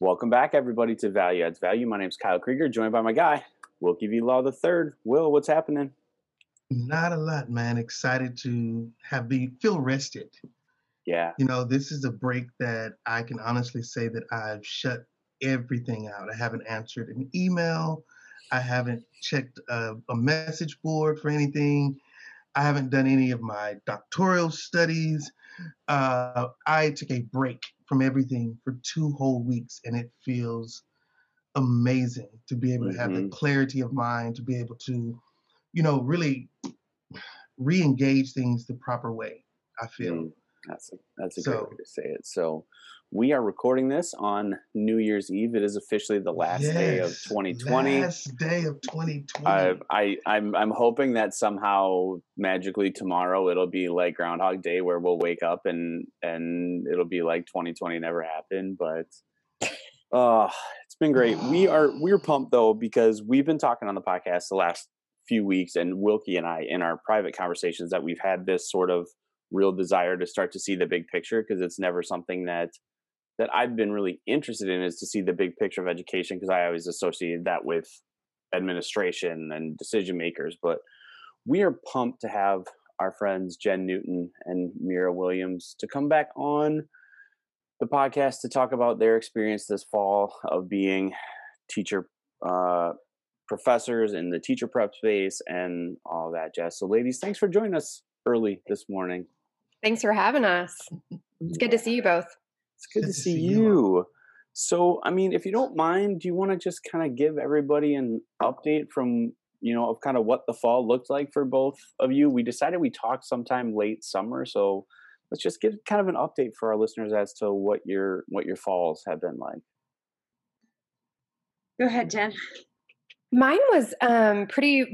Welcome back, everybody, to Value Adds Value. My name is Kyle Krieger, joined by my guy, Wilkie V. Law the Third. Will, what's happening? Not a lot, man. Excited to have the feel rested. Yeah. You know, this is a break that I can honestly say that I've shut everything out. I haven't answered an email. I haven't checked a, a message board for anything. I haven't done any of my doctoral studies. Uh, I took a break from everything for two whole weeks, and it feels amazing to be able to have the Mhm. clarity of mind, to be able to, you know, really re-engage things the proper way. I feel. Mm, that's a, that's a great So- way to say it. So, we are recording this on New Year's Eve. It is officially the last day of 2020. Last day of 2020. I, I I'm I'm hoping that somehow magically tomorrow it'll be like Groundhog Day where we'll wake up and and it'll be like 2020 never happened. But uh it's been great. We are we're pumped though because we've been talking on the podcast the last few weeks and Wilkie and I in our private conversations that we've had this sort of real desire to start to see the big picture because it's never something that that I've been really interested in is to see the big picture of education because I always associated that with administration and decision makers. But we are pumped to have our friends Jen Newton and Mira Williams to come back on the podcast to talk about their experience this fall of being teacher uh, professors in the teacher prep space and all that jazz. So, ladies, thanks for joining us early this morning. Thanks for having us. It's good to see you both. It's good, to, see, you. So, I mean, if you don't mind, do you want to just kind of give everybody an update from, you know, of kind of what the fall looked like for both of you? We decided we talked sometime late summer, so let's just give kind of an update for our listeners as to what your what your falls have been like. Go ahead, Jen. Mine was um, pretty,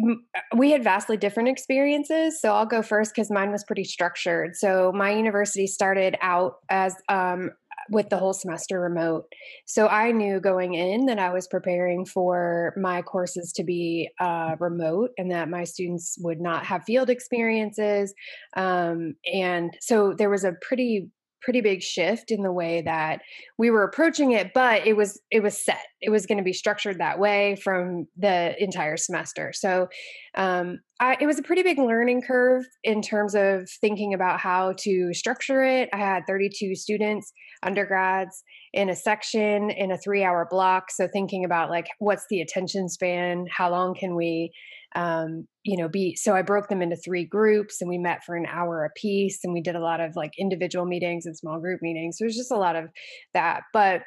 we had vastly different experiences. So I'll go first because mine was pretty structured. So my university started out as um, with the whole semester remote. So I knew going in that I was preparing for my courses to be uh, remote and that my students would not have field experiences. Um, and so there was a pretty pretty big shift in the way that we were approaching it but it was it was set. It was going to be structured that way from the entire semester. So um, I, it was a pretty big learning curve in terms of thinking about how to structure it. I had 32 students undergrads in a section in a three hour block. So thinking about like what's the attention span? How long can we um, you know be so i broke them into three groups and we met for an hour a piece and we did a lot of like individual meetings and small group meetings. Was just a lot of that but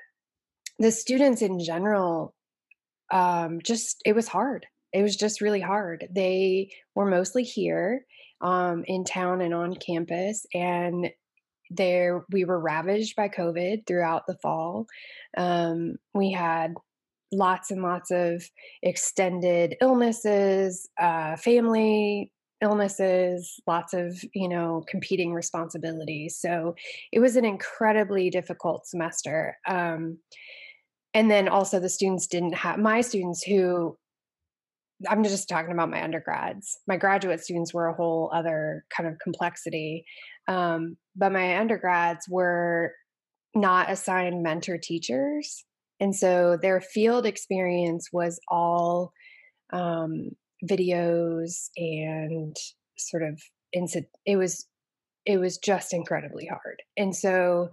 the students in general um, just it was hard. It was just really hard. They were mostly here um, in town and on campus and there we were ravaged by covid throughout the fall. Um, we had lots and lots of extended illnesses uh, family illnesses lots of you know competing responsibilities. So it was an incredibly difficult semester um, and then also the students didn't have my students who i'm just talking about my undergrads. My graduate students were a whole other kind of complexity um, but my undergrads were not assigned mentor teachers and so their field experience was all um, videos and sort of inci- it was it was just incredibly hard. And so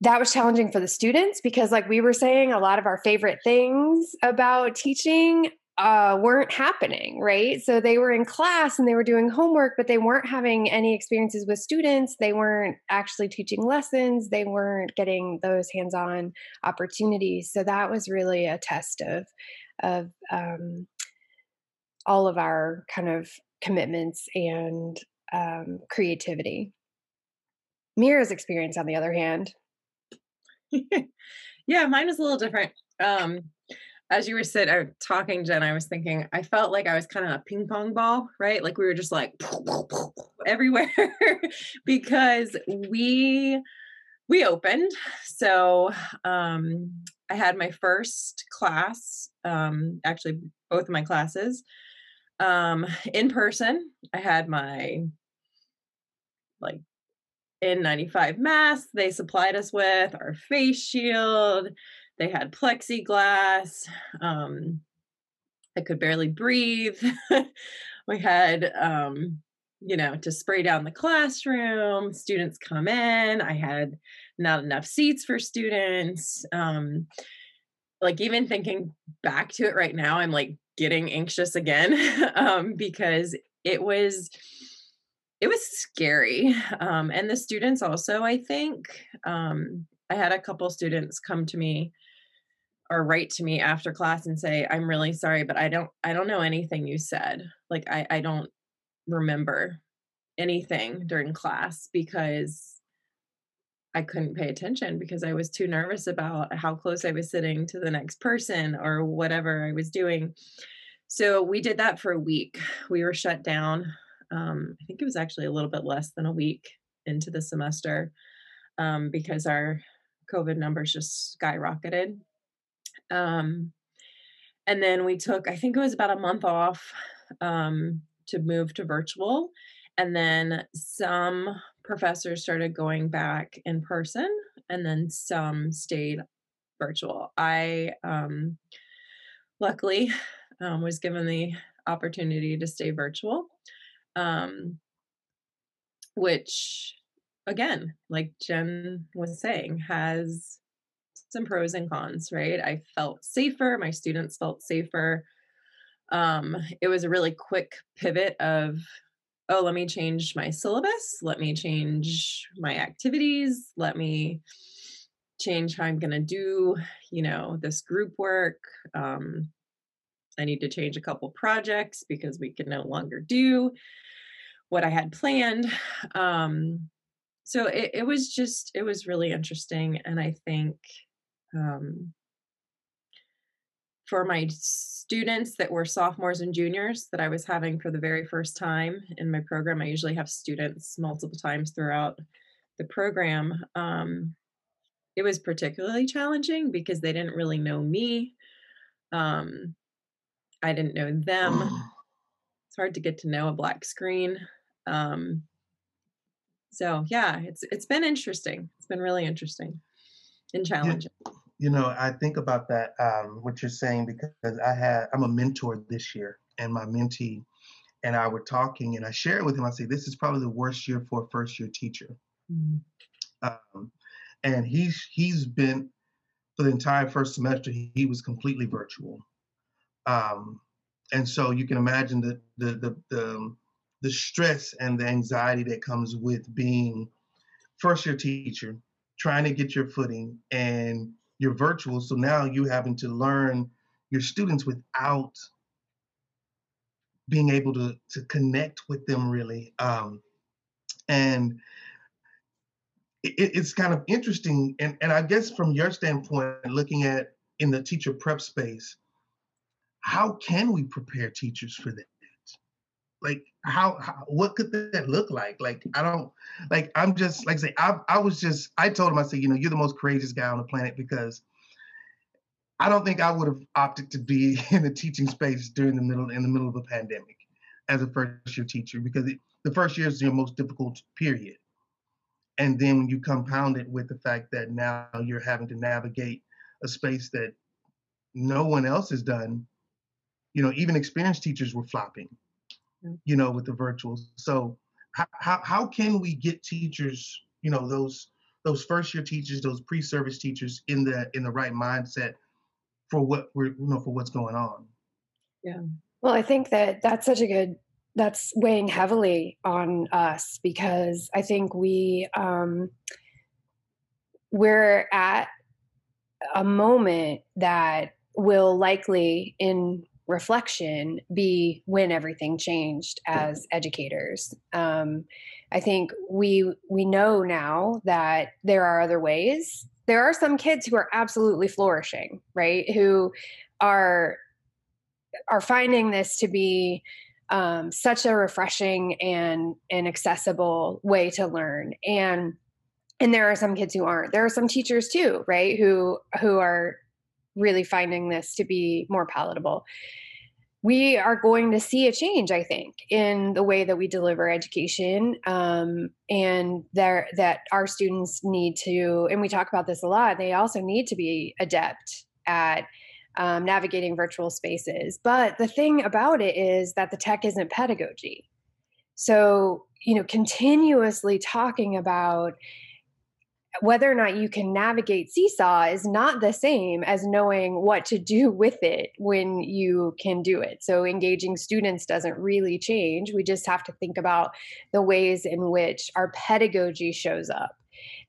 that was challenging for the students because like we were saying a lot of our favorite things about teaching uh, weren't happening right? So they were in class and they were doing homework but they weren't having any experiences with students. They weren't actually teaching lessons. They weren't getting those hands-on opportunities. So that was really a test of of um, all of our kind of commitments and um, creativity. Mira's experience on the other hand. Yeah, mine was a little different. Um, as you were sitting uh, talking, Jen, I was thinking I felt like I was kind of a ping pong ball, right? Like we were just like everywhere because we we opened. So um, I had my first class, um, actually both of my classes, um, in person. I had my like N95 masks they supplied us with, our face shield. They had plexiglass. Um, I could barely breathe. we had, um, you know, to spray down the classroom. Students come in. I had not enough seats for students. Um, like even thinking back to it right now, I'm like getting anxious again um, because it was it was scary um, and the students also i think um, i had a couple students come to me or write to me after class and say i'm really sorry but i don't i don't know anything you said. Like i i don't remember anything during class because i couldn't pay attention because i was too nervous about how close i was sitting to the next person or whatever i was doing. So we did that for a week. We were shut down um, i think it was actually a little bit less than a week into the semester um, because our covid numbers just skyrocketed um, and then we took, I think it was about a month off um, to move to virtual. And then some professors started going back in person, and then some stayed virtual. I um, luckily um, was given the opportunity to stay virtual, um, which again, like Jen was saying, has some pros and cons, right? I felt safer, my students felt safer. Um, it was a really quick pivot of, oh, let me change my syllabus, let me change my activities, let me change how I'm going to do, you know, this group work. Um, I need to change a couple projects because we can no longer do what I had planned. Um, so it, it was just, it was really interesting. And I think um, for my students that were sophomores and juniors that I was having for the very first time in my program, I usually have students multiple times throughout the program. Um, it was particularly challenging because they didn't really know me. Um, I didn't know them. It's hard to get to know a black screen. Um, so yeah, it's it's been interesting. It's been really interesting and challenging. You know, I think about that um, what you're saying because I had I'm a mentor this year, and my mentee and I were talking, and I shared with him. I said, "This is probably the worst year for a first year teacher," mm-hmm. um, and he's he's been for the entire first semester. He, he was completely virtual, um, and so you can imagine the the the the, the stress and the anxiety that comes with being first year teacher, trying to get your footing and you're virtual. So now you're having to learn your students without being able to to connect with them really. Um, and it, it's kind of interesting. And, and I guess from your standpoint, looking at in the teacher prep space, how can we prepare teachers for that? Like how, how, what could that look like? Like i don't like i'm just like I say I, I was just i told him i said you know you're the most courageous guy on the planet because i don't think i would have opted to be in the teaching space during the middle in the middle of a pandemic as a first year teacher because it, the first year is your most difficult period. And then when you compound it with the fact that now you're having to navigate a space that no one else has done you know even experienced teachers were flopping you know, with the virtuals. So how, how can we get teachers, you know, those those first year teachers, those pre-service teachers in the in the right mindset for what we're you know for what's going on? Yeah. Well, I think that that's such a good that's weighing heavily on us because I think we um we're at a moment that will likely in reflection be when everything changed as educators. Um, i think we we know now that there are other ways. There are some kids who are absolutely flourishing right? Who are are finding this to be um, such a refreshing and and accessible way to learn. And and there are some kids who aren't. There are some teachers too right? Who who are really finding this to be more palatable. we are going to see a change, I think, in the way that we deliver education, um, and there that our students need to, and we talk about this a lot. They also need to be adept at um, navigating virtual spaces. But the thing about it is that the tech isn't pedagogy. So you know, continuously talking about whether or not you can navigate seesaw is not the same as knowing what to do with it when you can do it. So engaging students doesn't really change. We just have to think about the ways in which our pedagogy shows up.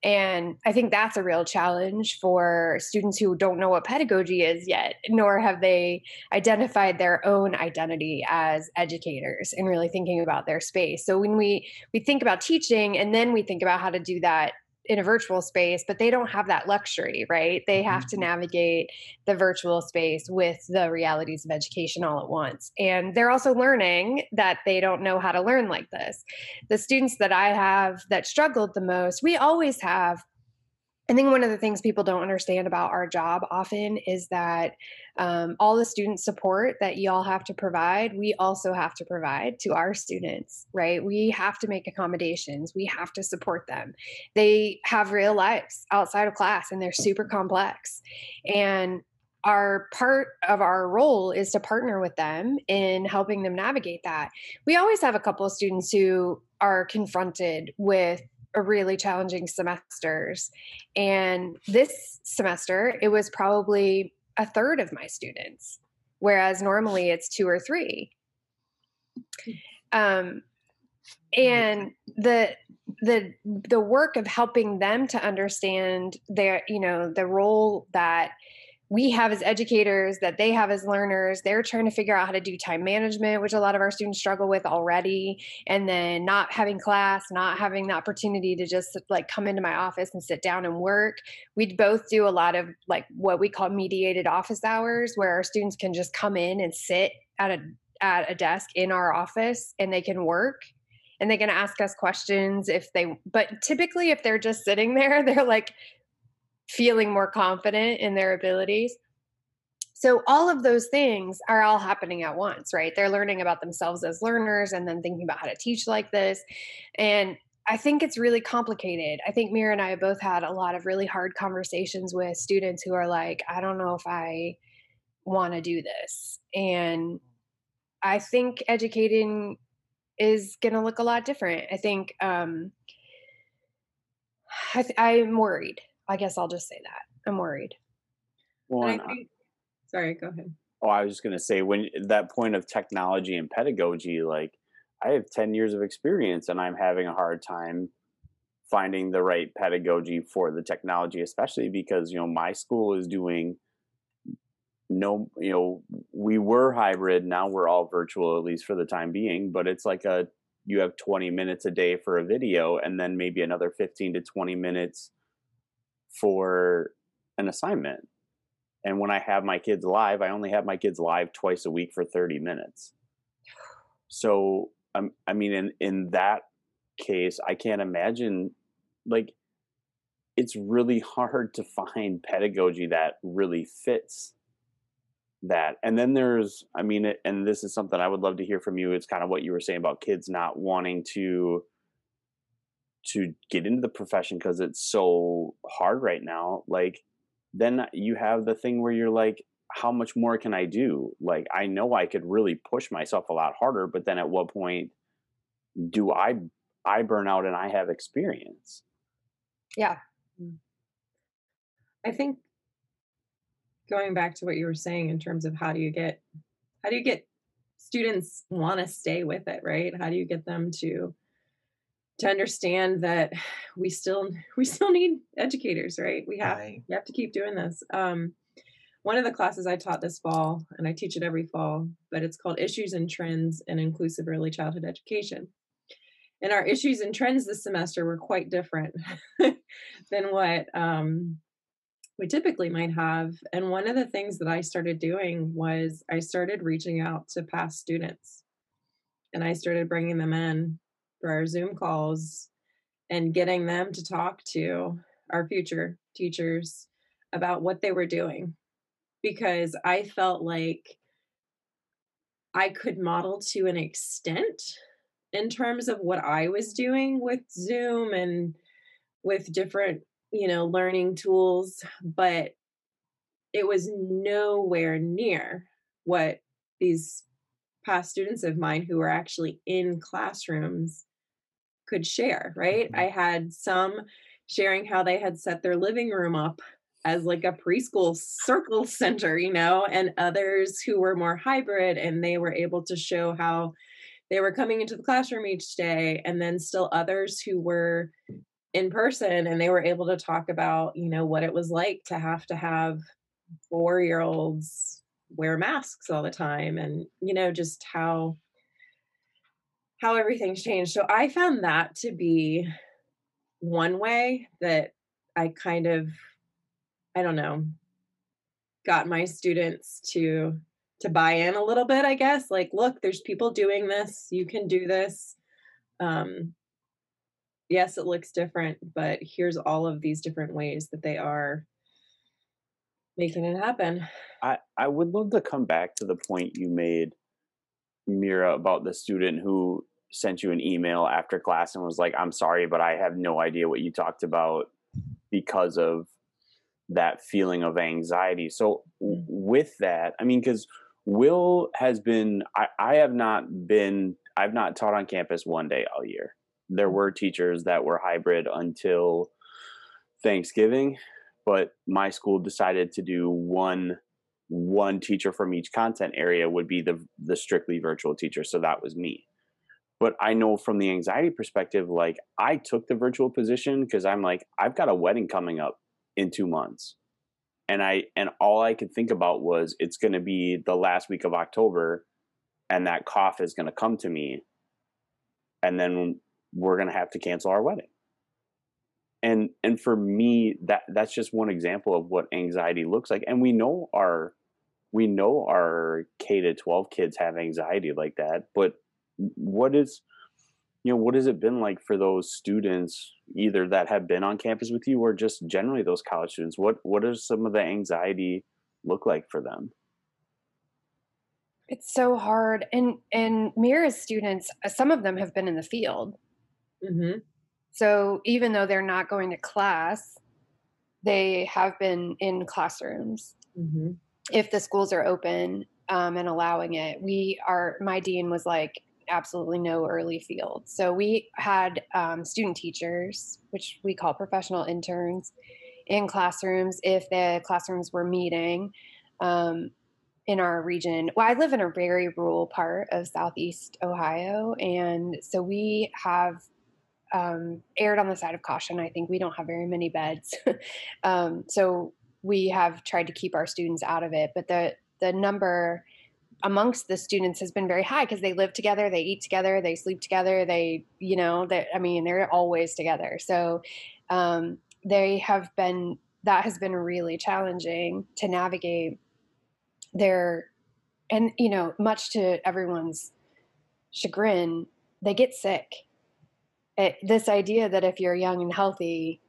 And I think that's a real challenge for students who don't know what pedagogy is yet, nor have they identified their own identity as educators and really thinking about their space. So when we we think about teaching and then we think about how to do that in a virtual space, but they don't have that luxury, right? They have to mm-hmm. navigate the virtual space with the realities of education all at once. And they're also learning that they don't know how to learn like this. The students that I have that struggled the most, we always have I think one of the things people don't understand about our job often is that um, all the student support that y'all have to provide, we also have to provide to our students, right? We have to make accommodations, we have to support them. They have real lives outside of class and they're super complex. And our part of our role is to partner with them in helping them navigate that. We always have a couple of students who are confronted with really challenging semesters. And this semester, it was probably a third of my students, whereas normally it's two or three. Um, and the the the work of helping them to understand their you know the role that we have as educators that they have as learners they're trying to figure out how to do time management which a lot of our students struggle with already. And then not having class not having the opportunity to just like come into my office and sit down and work. We both do a lot of like what we call mediated office hours where our students can just come in and sit at a at a desk in our office and they can work. And they can ask us questions if they but typically if they're just sitting there they're like feeling more confident in their abilities. So all of those things are all happening at once, right? They're learning about themselves as learners and then thinking about how to teach like this. And I think it's really complicated. I think Mira and I both had a lot of really hard conversations with students who are like, I don't know if I want to do this. And I think educating is going to look a lot different. I think um, I th- I'm worried. I guess I'll just say that. I'm worried. Well, I think, sorry, go ahead. Oh, I was just going to say when that point of technology and pedagogy, like I have 10 years of experience and I'm having a hard time finding the right pedagogy for the technology, especially because, you know, my school is doing no, you know, we were hybrid. Now we're all virtual, at least for the time being, but it's like a, you have 20 minutes a day for a video and then maybe another 15 to 20 minutes for an assignment. And when I have my kids live, I only have my kids live twice a week for 30 minutes. So, um, I mean, in, in that case, I can't imagine, like, it's really hard to find pedagogy that really fits that. And then there's, I mean, and this is something I would love to hear from you. It's kind of what you were saying about kids not wanting to to get into the profession because it's so hard right now like then you have the thing where you're like how much more can i do? Like i know i could really push myself a lot harder but then at what point do i i burn out and i have experience? Yeah. Mm. i think going back to what you were saying in terms of how do you get how do you get students want to stay with it right? How do you get them to to understand that we still we still need educators right? We have right. we have to keep doing this. Um, one of the classes i taught this fall and i teach it every fall but it's called issues and trends in inclusive early childhood education. And our issues and trends this semester were quite different than what um, we typically might have. And one of the things that i started doing was i started reaching out to past students. And i started bringing them in for our Zoom calls and getting them to talk to our future teachers about what they were doing because I felt like I could model to an extent in terms of what I was doing with Zoom and with different, you know, learning tools, but it was nowhere near what these past students of mine who were actually in classrooms could share, right? Mm-hmm. I had some sharing how they had set their living room up as like a preschool circle center, you know, and others who were more hybrid and they were able to show how they were coming into the classroom each day and then still others who were in person and they were able to talk about, you know, what it was like to have to have 4-year-olds wear masks all the time and you know just how how everything's changed. So I found that to be one way that I kind of I don't know, got my students to to buy in a little bit, I guess. Like, look, there's people doing this. You can do this. Um yes, it looks different, but here's all of these different ways that they are making it happen. I I would love to come back to the point you made Mira about the student who sent you an email after class and was like, "I'm sorry, but I have no idea what you talked about because of that feeling of anxiety. So mm. with that, I mean, because Will has been, I, I have not been, I've not taught on campus one day all year. There mm. were teachers that were hybrid until Thanksgiving, but my school decided to do one one teacher from each content area would be the the strictly virtual teacher so that was me but i know from the anxiety perspective like i took the virtual position because i'm like i've got a wedding coming up in two months. And i and all i could think about was it's going to be the last week of october and that cough is going to come to me. And then we're going to have to cancel our wedding. And and for me that that's just one example of what anxiety looks like. And we know our we know our k to 12 kids have anxiety like that but what is you know what has it been like for those students either that have been on campus with you or just generally those college students what what does some of the anxiety look like for them it's so hard and and mira's students some of them have been in the field mm-hmm. so even though they're not going to class they have been in classrooms mm-hmm. if the schools are open um, and allowing it we are my dean was like absolutely no early field. So we had um, student teachers, which we call professional interns, in classrooms if the classrooms were meeting um, in our region. Well, I live in a very rural part of Southeast Ohio, and so we have um, erred on the side of caution. I think we don't have very many beds, um, so we have tried to keep our students out of it. But the the number amongst the students has been very high because they live together, they eat together, they sleep together, they, you know, that I mean, they're always together. So um, they have been that has been really challenging to navigate their and you know much to everyone's chagrin they get sick it, this idea that if you're young and healthy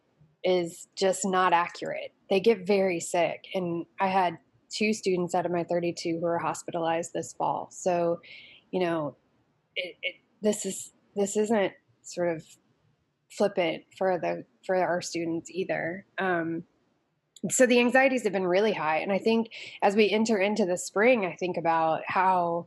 is just not accurate they get very sick and i had two students out of my 32 who were hospitalized this fall. So, you know, it, it, this is this isn't sort of flippant for the for our students either. Um, so the anxieties have been really high, and I think as we enter into the spring, I think about how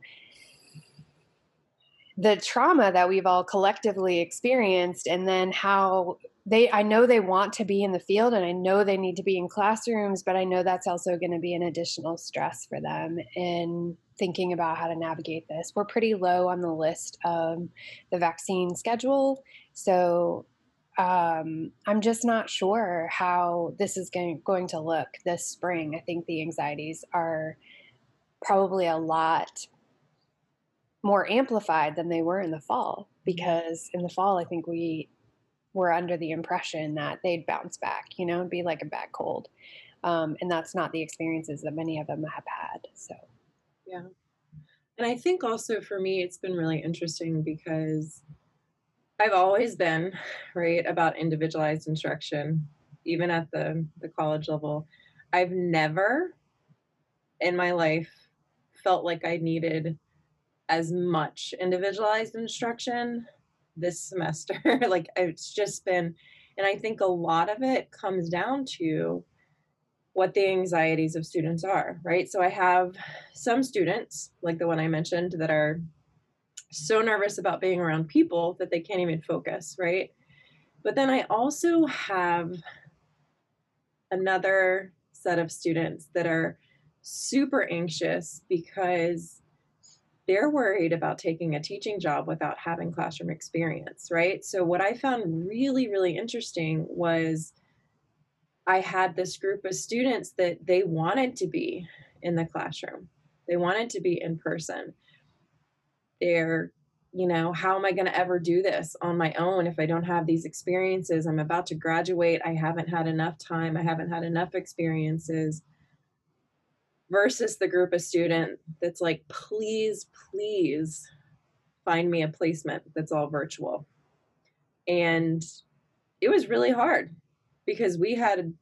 the trauma that we've all collectively experienced and then how they i know they want to be in the field and i know they need to be in classrooms but i know that's also going to be an additional stress for them in thinking about how to navigate this. We're pretty low on the list of the vaccine schedule. So um, i'm just not sure how this is going, going to look this spring. I think the anxieties are probably a lot more amplified than they were in the fall because in the fall i think we were under the impression that they'd bounce back you know and be like a bad cold. Um, and that's not the experiences that many of them have had so. Yeah. And i think also for me it's been really interesting because i've always been right about individualized instruction even at the the college level. I've never in my life felt like i needed as much individualized instruction this semester. like it's just been, and I think a lot of it comes down to what the anxieties of students are, right? So I have some students, like the one I mentioned, that are so nervous about being around people that they can't even focus, right? But then I also have another set of students that are super anxious because they're worried about taking a teaching job without having classroom experience, right? So, what I found really, really interesting was I had this group of students that they wanted to be in the classroom, they wanted to be in person. They're, you know, how am I going to ever do this on my own if I don't have these experiences? I'm about to graduate. I haven't had enough time. I haven't had enough experiences versus the group of student that's like, please, please find me a placement that's all virtual. And it was really hard because we had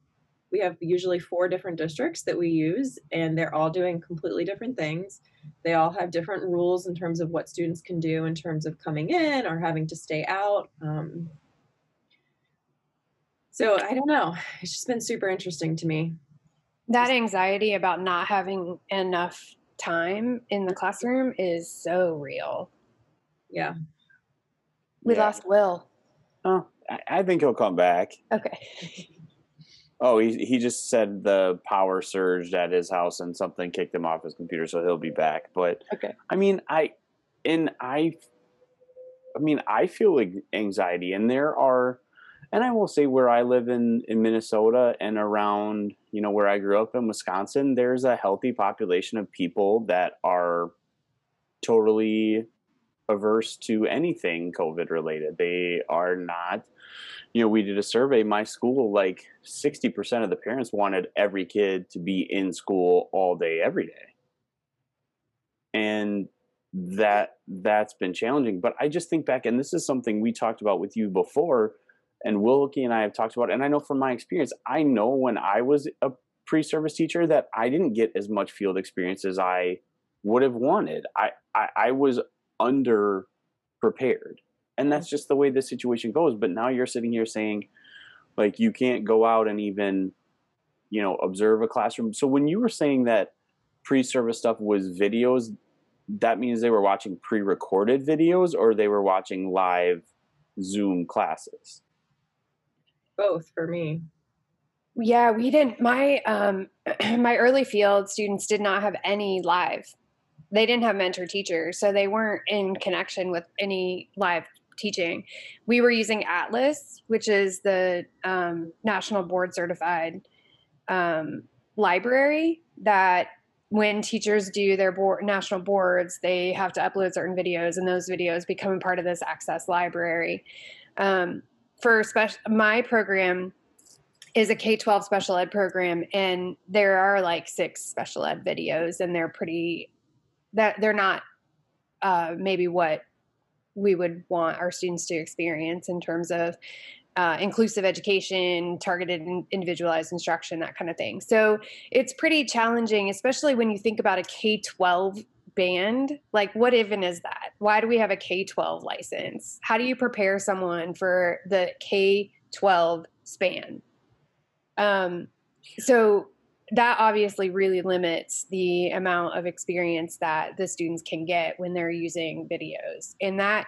we have usually four different districts that we use and they're all doing completely different things. They all have different rules in terms of what students can do in terms of coming in or having to stay out um, so i don't know. It's just been super interesting to me that anxiety about not having enough time in the classroom is so real. Yeah. We Yeah. lost Will. Oh, I, I think he'll come back. Okay. Oh, he he just said the power surged at his house and something kicked him off his computer, so he'll be back. But Okay. I mean, I and I, I mean, I feel like anxiety, and there are, and I will say where I live in in Minnesota and around, you know, where I grew up in Wisconsin, there's a healthy population of people that are totally averse to anything COVID related. They are not. You know, we did a survey. My school, like sixty percent of the parents wanted every kid to be in school all day, every day and that that's been challenging but i just think back and this is something we talked about with you before and wilkie and i have talked about and i know from my experience i know when i was a pre-service teacher that i didn't get as much field experience as i would have wanted. I i, I was under prepared and that's just the way the situation goes. But now you're sitting here saying like you can't go out and even you know observe a classroom. So when you were saying that pre-service stuff was videos that means they were watching pre-recorded videos or they were watching live zoom classes both for me Yeah, we didn't my um my early field students did not have any live. They didn't have mentor teachers, so they weren't in connection with any live teaching. We were using Atlas, which is the um, national board certified um, library that when teachers do their board, national boards, they have to upload certain videos, and those videos become a part of this Atlas library. Um, for special, my program is a K 12 special ed program, and there are like six special ed videos, and they're pretty, that they're not uh, maybe what we would want our students to experience in terms of uh, inclusive education, targeted and individualized instruction, that kind of thing. So it's pretty challenging, especially when you think about a K 12 band. Like, what even is that? Why do we have a K 12 license? How do you prepare someone for the K 12 span? Um, so that obviously really limits the amount of experience that the students can get when they're using videos. And that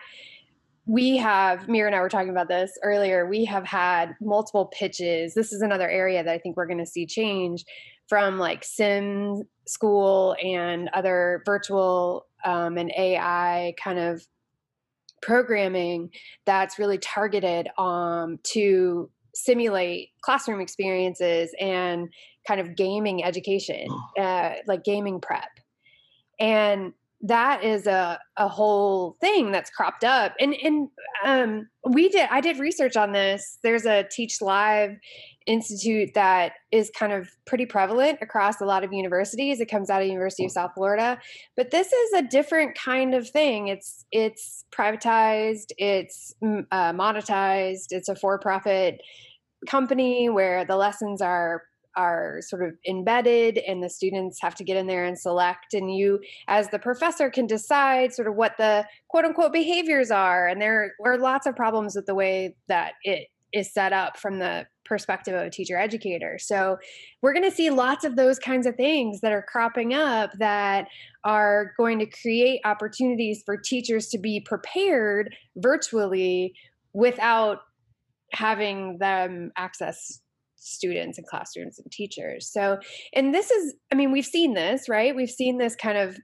we have, Mira and I were talking about this earlier, we have had multiple pitches. This is another area that I think we're going to see change from like sim school and other virtual um, and AI kind of programming that's really targeted um, to simulate classroom experiences and kind of gaming education, uh, like gaming prep. And that is a, a whole thing that's cropped up. And and um, we did I did research on this. There's a Teach Live institute that is kind of pretty prevalent across a lot of universities. It comes out of University of South Florida, but this is a different kind of thing. It's it's privatized, it's mm, uh, monetized, it's a for-profit company where the lessons are are sort of embedded and the students have to get in there and select and you as the professor can decide sort of what the quote unquote behaviors are and there are lots of problems with the way that it is set up from the perspective of a teacher educator. So we're going to see lots of those kinds of things that are cropping up that are going to create opportunities for teachers to be prepared virtually without having them access students and classrooms and teachers. So, and this is, I mean, we've seen this, right? We've seen this kind of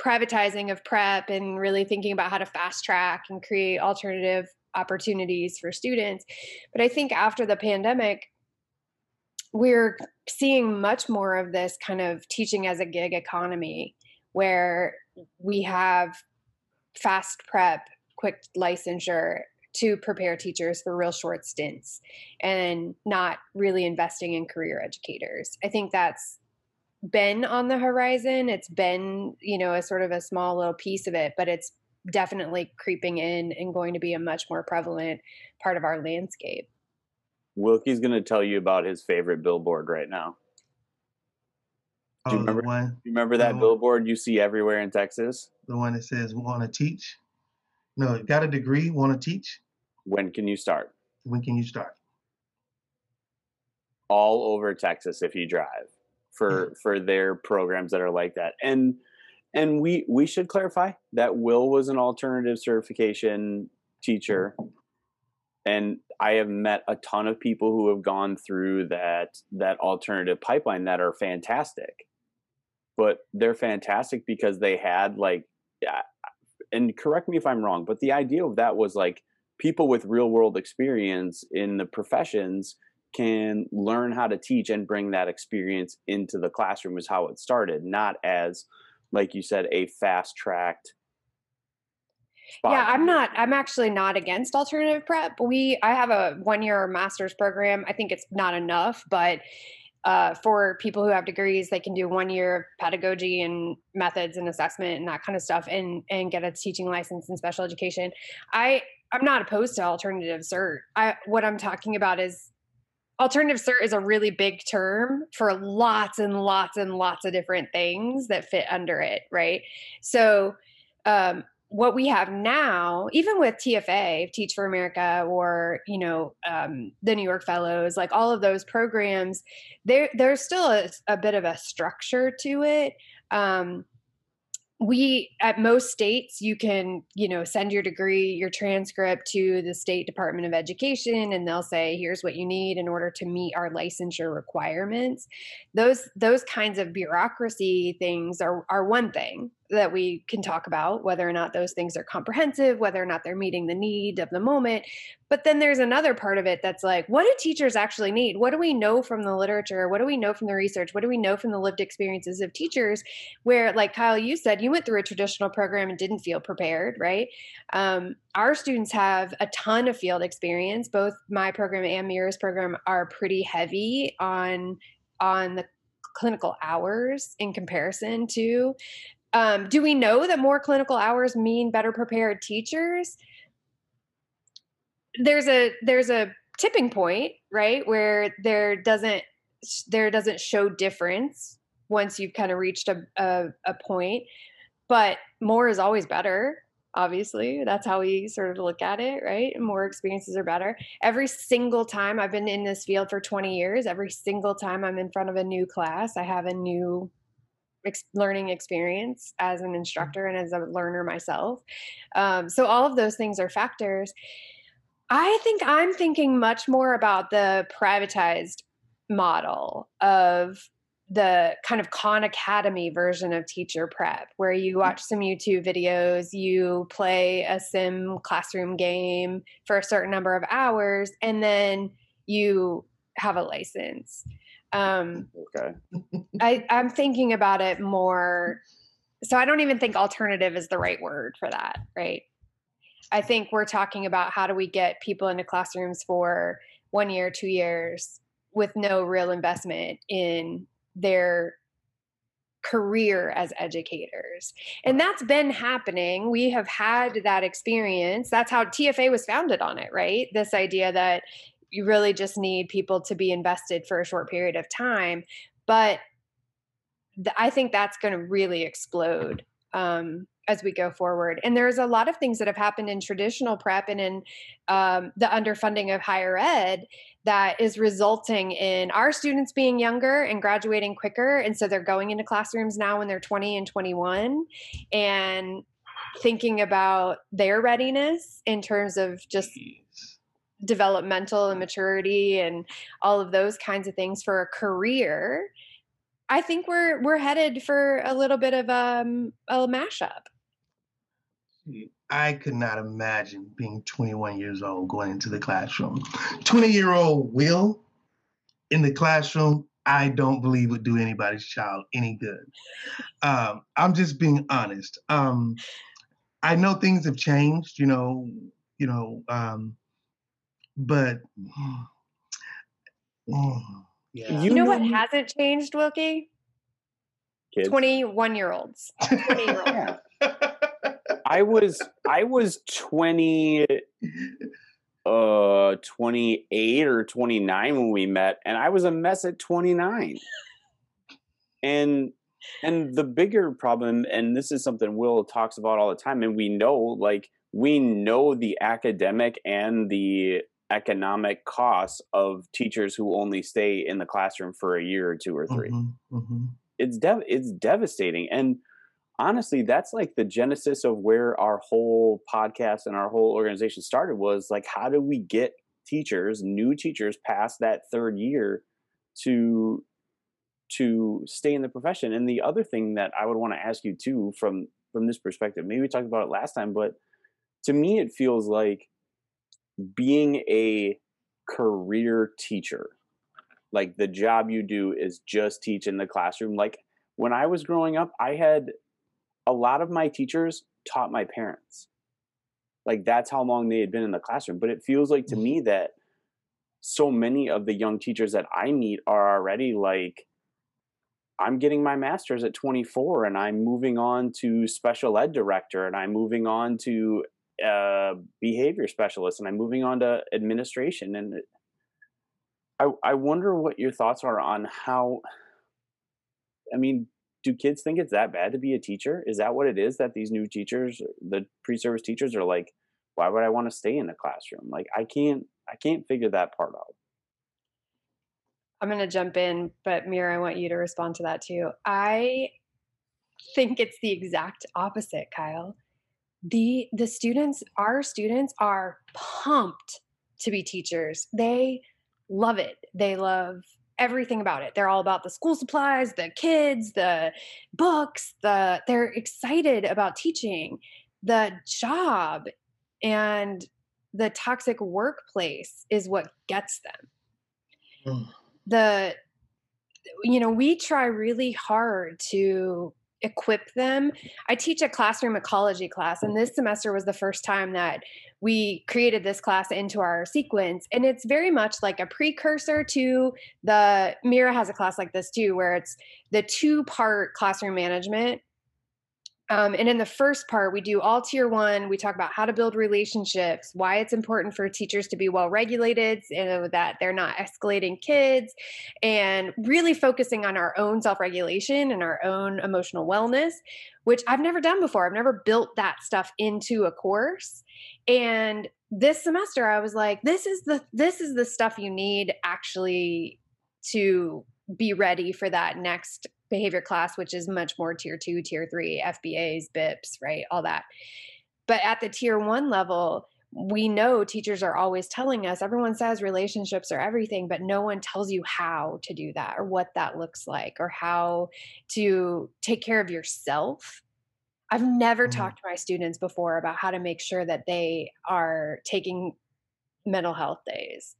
privatizing of prep and really thinking about how to fast track and create alternative opportunities for students. But I think after the pandemic, we're seeing much more of this kind of teaching as a gig economy where we have fast prep, quick licensure to prepare teachers for real short stints and not really investing in career educators. I think that's been on the horizon. It's been, you know, a sort of a small little piece of it, but it's definitely creeping in and going to be a much more prevalent part of our landscape. Wilkie's going to tell you about his favorite billboard right now. Do you Oh, remember? the one, You remember that Oh. billboard you see everywhere in Texas? the one that says "Want to teach"? No, got a degree, want to teach? When can you start? When can you start? All over Texas if you drive for for their programs that are like that. And and we we should clarify that Will was an alternative certification teacher and I have met a ton of people who have gone through that that alternative pipeline that are fantastic. But they're fantastic because they had like and correct me if I'm wrong, but the idea of that was like people with real world experience in the professions can learn how to teach and bring that experience into the classroom is how it started, not as like you said a fast tracked Yeah, I'm not I'm actually not against alternative prep. We I have a 1-year master's program. I think it's not enough, but uh, for people who have degrees, they can do one year of pedagogy and methods and assessment and that kind of stuff, and and get a teaching license in special education. I I'm not opposed to alternative cert. I what I'm talking about is alternative cert is a really big term for lots and lots and lots of different things that fit under it, right? So um, what we have now, even with TFA, Teach for America, or you know um, the New York Fellows, like all of those programs, there there's still a, a bit of a structure to it. Um, we at most states you can you know send your degree your transcript to the state department of education and they'll say here's what you need in order to meet our licensure requirements. Those those kinds of bureaucracy things are are one thing that we can talk about whether or not those things are comprehensive whether or not they're meeting the need of the moment. But then there's another part of it that's like what do teachers actually need? What do we know from the literature? What do we know from the research? What do we know from the lived experiences of teachers where like kyle you said you went through a traditional program and didn't feel prepared right? Um, our students have a ton of field experience. Both my program and mira's program are pretty heavy on on the clinical hours in comparison to um, do we know that more clinical hours mean better prepared teachers? There's a there's a tipping point right where there doesn't there doesn't show difference once you've kind of reached a, a, a point but more is always better obviously. That's how we sort of look at it right? More experiences are better. Every single time i've been in this field for 20 years every single time i'm in front of a new class i have a new ex- learning experience as an instructor and as a learner myself. Um, so all of those things are factors. I think i'm thinking much more about the privatized model of the kind of Khan Academy version of teacher prep, where you watch some YouTube videos, you play a sim classroom game for a certain number of hours, and then you have a license. Um, Okay. I, I'm thinking about it more. So I don't even think alternative is the right word for that, right? I think we're talking about how do we get people into classrooms for one year, two years with no real investment in their career as educators. And that's been happening. We have had that experience. That's how TFA was founded on it, right? This idea that you really just need people to be invested for a short period of time. But th- I think that's going to really explode um, as we go forward. And there's a lot of things that have happened in traditional prep and in um, the underfunding of higher ed that is resulting in our students being younger and graduating quicker. And so they're going into classrooms now when they're 20 and 21 and thinking about their readiness in terms of just developmental and maturity and all of those kinds of things for a career I think we're we're headed for a little bit of um, a mashup. I could not imagine being 21 years old going into the classroom. 20 year old Will in the classroom, I don't believe would do anybody's child any good. Um, I'm just being honest. Um, I know things have changed, you know, you know, um, but. Mm, yeah. You, know, what hasn't changed, Wilkie? Kids. 21 year olds. 20 year olds. I was I was 20 uh 28 or 29 when we met and I was a mess at 29. And and the bigger problem and this is something Will talks about all the time and we know like we know the academic and the economic costs of teachers who only stay in the classroom for a year or two or 3 mm-hmm, mm-hmm. It's dev- it's devastating, and honestly, that's like the genesis of where our whole podcast and our whole organization started. Was like, how do we get teachers, new teachers, past that third year to to stay in the profession? And the other thing that I would want to ask you too, from from this perspective, maybe we talked about it last time, but to me, it feels like being a career teacher like the job you do is just teach in the classroom. Like when i was growing up i had a lot of my teachers taught my parents. Like that's how long they had been in the classroom. But it feels like to mm-hmm. me that so many of the young teachers that i meet are already like i'm getting my master's at 24 and i'm moving on to special ed director and i'm moving on to uh, behavior specialist and I'm moving on to administration. And I, I wonder what your thoughts are on how, I mean, do kids think it's that bad to be a teacher? Is that what it is that these new teachers, the pre-service teachers are like, why would I want to stay in the classroom? Like, I can't, I can't figure that part out. I'm going to jump in, but Mira, I want you to respond to that too. I think it's the exact opposite, Kyle the the students our students are pumped to be teachers. They love it. They love everything about it. They're all about the school supplies the kids the books the they're excited about teaching. The job and the toxic workplace is what gets them. Mm. the you know we try really hard to equip them. I teach a classroom ecology class, and this semester was the first time that we created this class into our sequence. And it's very much like a precursor to the Mira has a class like this too, where it's the two part classroom management um, and in the first part, we do all tier one. We talk about how to build relationships, why it's important for teachers to be well regulated, and that they're not escalating kids, and really focusing on our own self regulation and our own emotional wellness, which I've never done before. I've never built that stuff into a course. And this semester, I was like, this is the this is the stuff you need actually to be ready for that next behavior class, which is much more tier two, tier three, FBAs, BIPs, right? All that. But at the tier one level, we know teachers are always telling us everyone says relationships are everything but no one tells you how to do that or what that looks like or how to take care of yourself i've never mm-hmm. talked to my students before about how to make sure that they are taking mental health days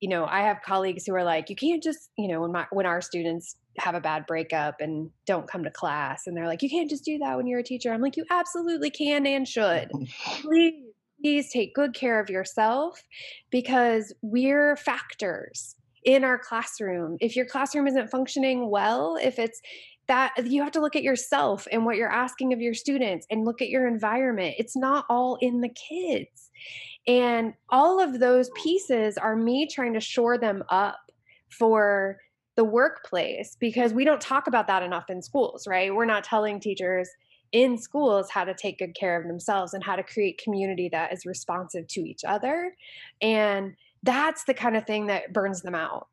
you know i have colleagues who are like you can't just you know when my when our students have a bad breakup and don't come to class and they're like you can't just do that when you're a teacher. I'm like you absolutely can and should. Please please take good care of yourself because we're factors in our classroom. If your classroom isn't functioning well if it's that you have to look at yourself and what you're asking of your students and look at your environment. It's not all in the kids. And all of those pieces are me trying to shore them up for the workplace because we don't talk about that enough in schools, right? We're not telling teachers in schools how to take good care of themselves and how to create community that is responsive to each other. And that's the kind of thing that burns them out.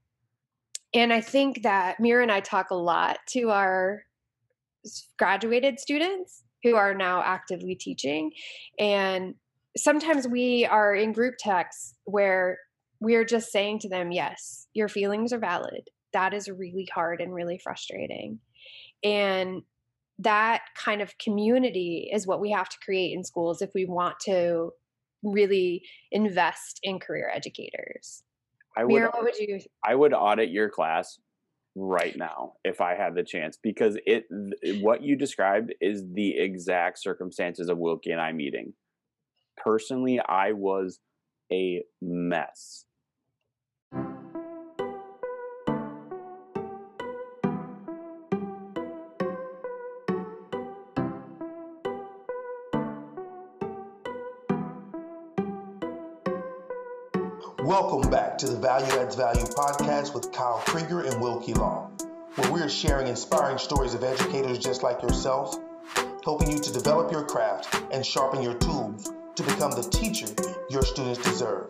And I think that Mira and I talk a lot to our graduated students who are now actively teaching. And sometimes we are in group texts where we're just saying to them, yes, your feelings are valid. That is really hard and really frustrating. And that kind of community is what we have to create in schools if we want to really invest in career educators. I would, Mira, what would you? I would audit your class right now if I had the chance because it what you described is the exact circumstances of Wilkie and I meeting. Personally, I was a mess. Welcome back to the Value Adds Value podcast with Kyle Krieger and Wilkie Long, where we are sharing inspiring stories of educators just like yourself, helping you to develop your craft and sharpen your tools to become the teacher your students deserve.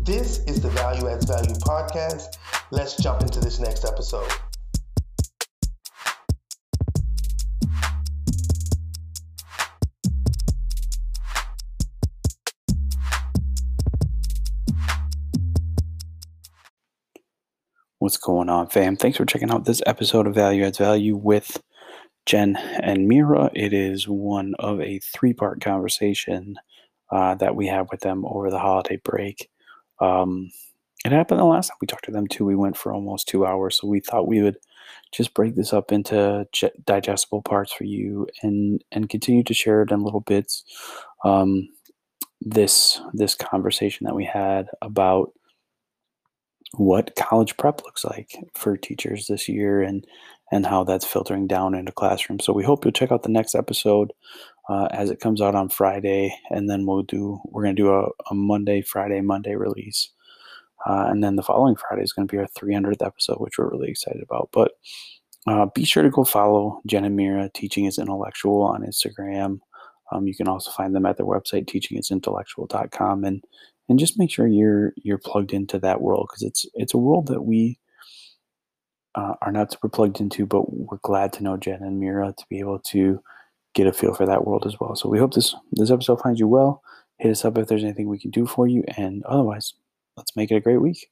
This is the Value Adds Value podcast. Let's jump into this next episode. What's going on, fam? Thanks for checking out this episode of Value Adds Value with Jen and Mira. It is one of a three part conversation uh, that we have with them over the holiday break. Um, it happened the last time we talked to them, too. We went for almost two hours, so we thought we would just break this up into digestible parts for you and and continue to share it in little bits. Um, this this conversation that we had about what college prep looks like for teachers this year and and how that's filtering down into classrooms. So we hope you'll check out the next episode uh, as it comes out on Friday, and then we'll do we're gonna do a, a Monday, Friday, Monday release, uh, and then the following Friday is gonna be our 300th episode, which we're really excited about. But uh, be sure to go follow Jen and Mira Teaching is Intellectual on Instagram. Um, you can also find them at their website, teachingisintellectual.com, and and just make sure you're you're plugged into that world because it's it's a world that we uh, are not super plugged into, but we're glad to know Jen and Mira to be able to get a feel for that world as well. So we hope this this episode finds you well. Hit us up if there's anything we can do for you, and otherwise, let's make it a great week.